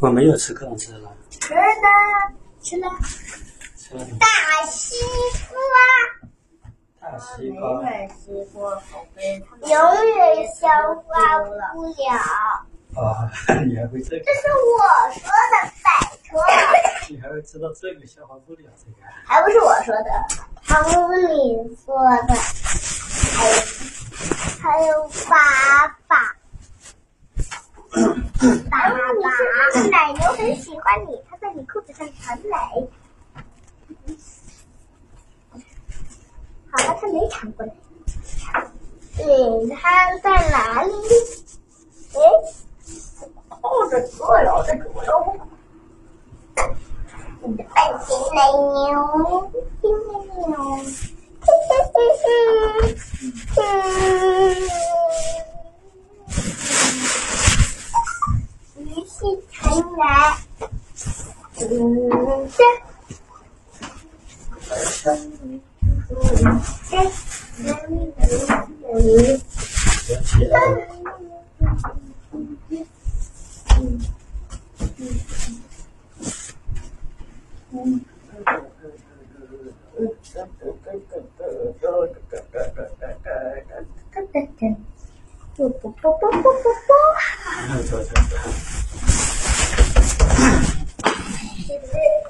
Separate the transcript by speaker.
Speaker 1: 我没有吃，可能吃了。
Speaker 2: 吃了。
Speaker 1: 吃了。
Speaker 2: 大西瓜。
Speaker 1: 大西瓜。
Speaker 2: 西瓜永远消化不了。
Speaker 1: 啊，你还会这个？
Speaker 2: 这是我说的，拜托。
Speaker 1: 你还会知道这个消化不了这个？
Speaker 2: 还不是我说的，汤姆说的。还有，还有爸爸。爸爸，奶牛很喜欢你，它在你裤子上很美。好了，它没抢过来。嗯，它在哪里？哎，哦，这左右的左右。你的半斤奶牛，金奶牛，嘿嘿嘿嘿，嗯。鱼戏成来，嗯，这，
Speaker 1: 这，
Speaker 2: 不不不不不不不。嗯。